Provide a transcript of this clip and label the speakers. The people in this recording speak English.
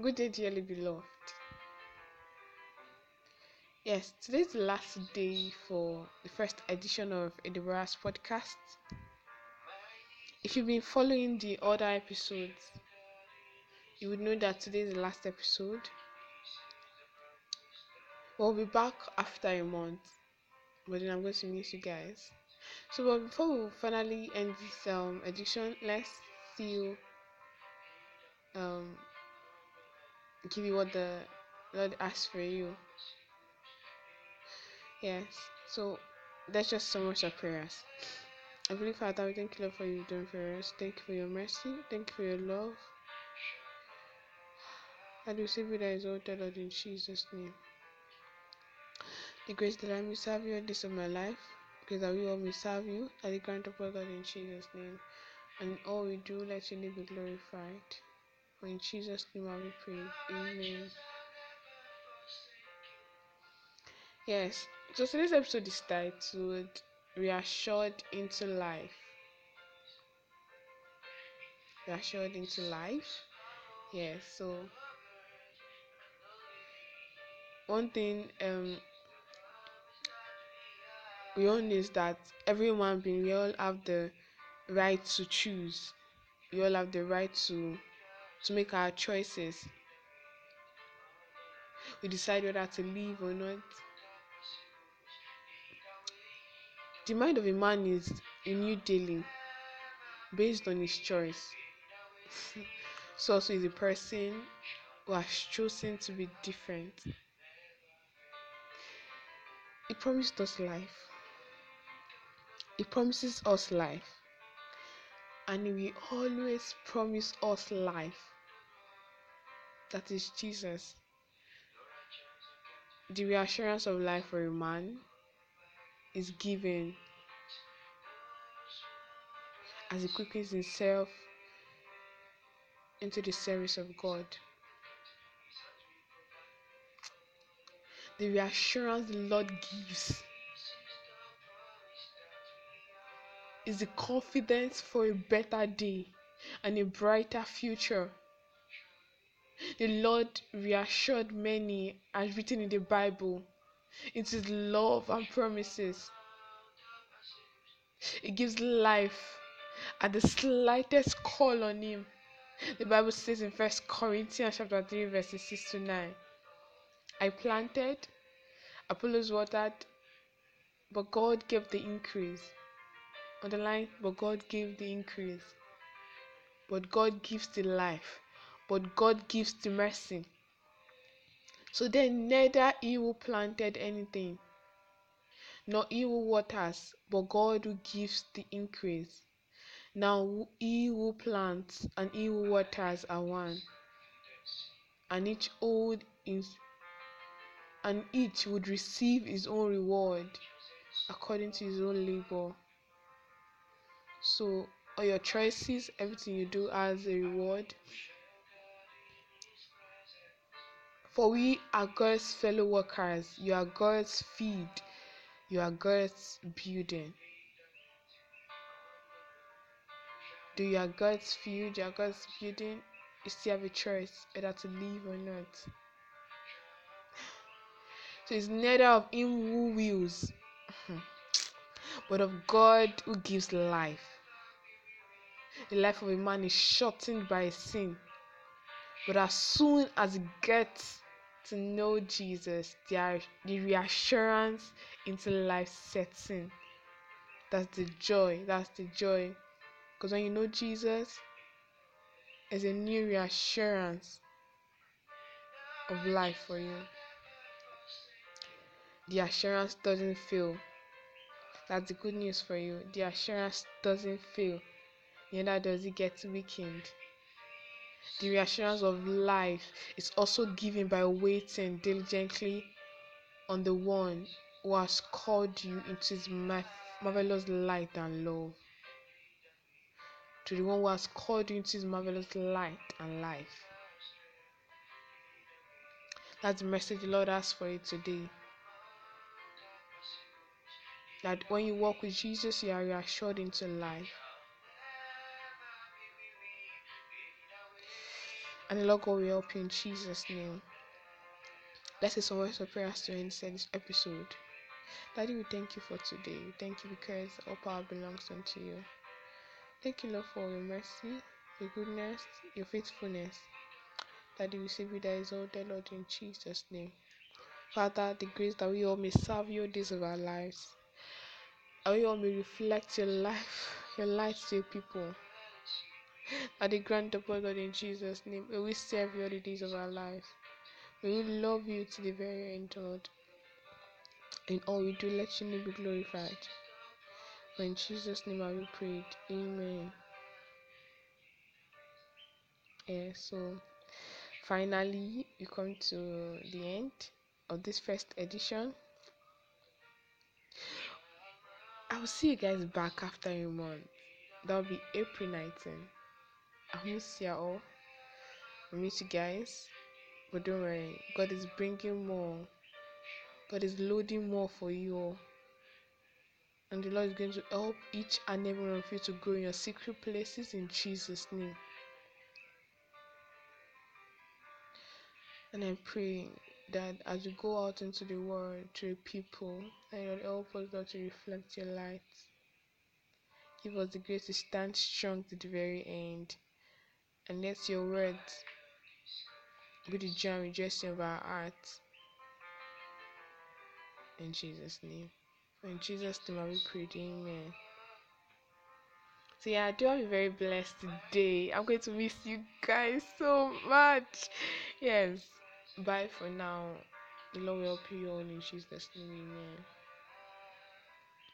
Speaker 1: Good day, dearly beloved. Yes, today is the last day for the first edition of Edinburgh's podcast. If you've been following the other episodes, you would know that today is the last episode. We'll be back after a month, but then I'm going to miss you guys. So, but before we finally end this um, edition, let's see you. um give you what the Lord asks for you. Yes, so that's just so much of prayers. I believe Father, we thank you Lord for you doing for us. Thank you for your mercy. Thank you for your love. I do you that is all the Lord in Jesus' name. The grace that I may serve you all days of my life, because we all may serve you, at the grant of God in Jesus' name. And all we do, let your name be glorified. For in Jesus' name I will pray. Amen. Yes, so today's episode is titled Reassured into Life. Reassured into Life. Yes, so one thing um we all know is that every human being we all have the right to choose. We all have the right to to make our choices. We decide whether to live or not. The mind of a man is a new daily based on his choice. so also is a person who has chosen to be different. He promised us life. He promises us life. And he will always promise us life that is Jesus. The reassurance of life for a man is given as he quickens himself into the service of God. The reassurance the Lord gives is the confidence for a better day and a brighter future. The Lord reassured many, as written in the Bible. It is love and promises. It gives life at the slightest call on Him. The Bible says in First Corinthians chapter 3, verses 6 to 9. I planted, Apollos watered, but God gave the increase. On the line, but God gave the increase. But God gives the life but God gives the mercy. So then, neither he who planted anything, nor he who waters, but God who gives the increase. Now, he who plants and he who waters are one, and each old is, and each would receive his own reward according to his own labor. So, all your choices, everything you do has a reward. For we are God's fellow workers. You are God's feed. You are God's building. Do you are God's feed? You are God's building. You still have a choice whether to leave or not. So it's neither of him who wills, but of God who gives life. The life of a man is shortened by sin. But as soon as he gets to know Jesus, the, reassurance into life sets in. That's the joy. That's the joy. Because when you know Jesus, there's a new reassurance of life for you. The assurance doesn't fail. That's the good news for you. The assurance doesn't fail. Neither does it get weakened. The reassurance of life is also given by waiting diligently on the one who has called you into his marvelous light and love. To the one who has called you into his marvelous light and life. That's the message the Lord has for you today. That when you walk with Jesus, you are reassured into life. And the Lord God will help you in Jesus' name. Say some words of prayer to end this episode. Daddy, we thank you for today. Thank you because all power belongs unto you. Thank you, Lord, for your mercy, your goodness, your faithfulness. Daddy, we be that is all the Lord, in Jesus' name. Father, the grace that we all may serve you days of our lives. And we all may reflect your life, your light to your people. At the grant the God in Jesus' name. May we serve you all the days of our lives. May we love you to the very end, Lord. In all we do, let your name be glorified. In Jesus' name I will pray. Amen. Yeah, so finally we come to the end of this first edition. I will see you guys back after a month. That will be April 19. I miss you all. I miss you guys. But don't worry, God is bringing more. God is loading more for you all. And the Lord is going to help each and every one of you to grow in your secret places in Jesus' name. And I pray that as you go out into the world to people, and you'll help us Lord to reflect your light. Give us the grace to stand strong to the very end. And let your words be the joy and rejoicing of our hearts. In Jesus' name. In Jesus' name I will pray. Amen. So yeah, I do have a very blessed day. I'm going to miss you guys so much. Yes. Bye for now. The Lord will help you all in Jesus' name. Amen.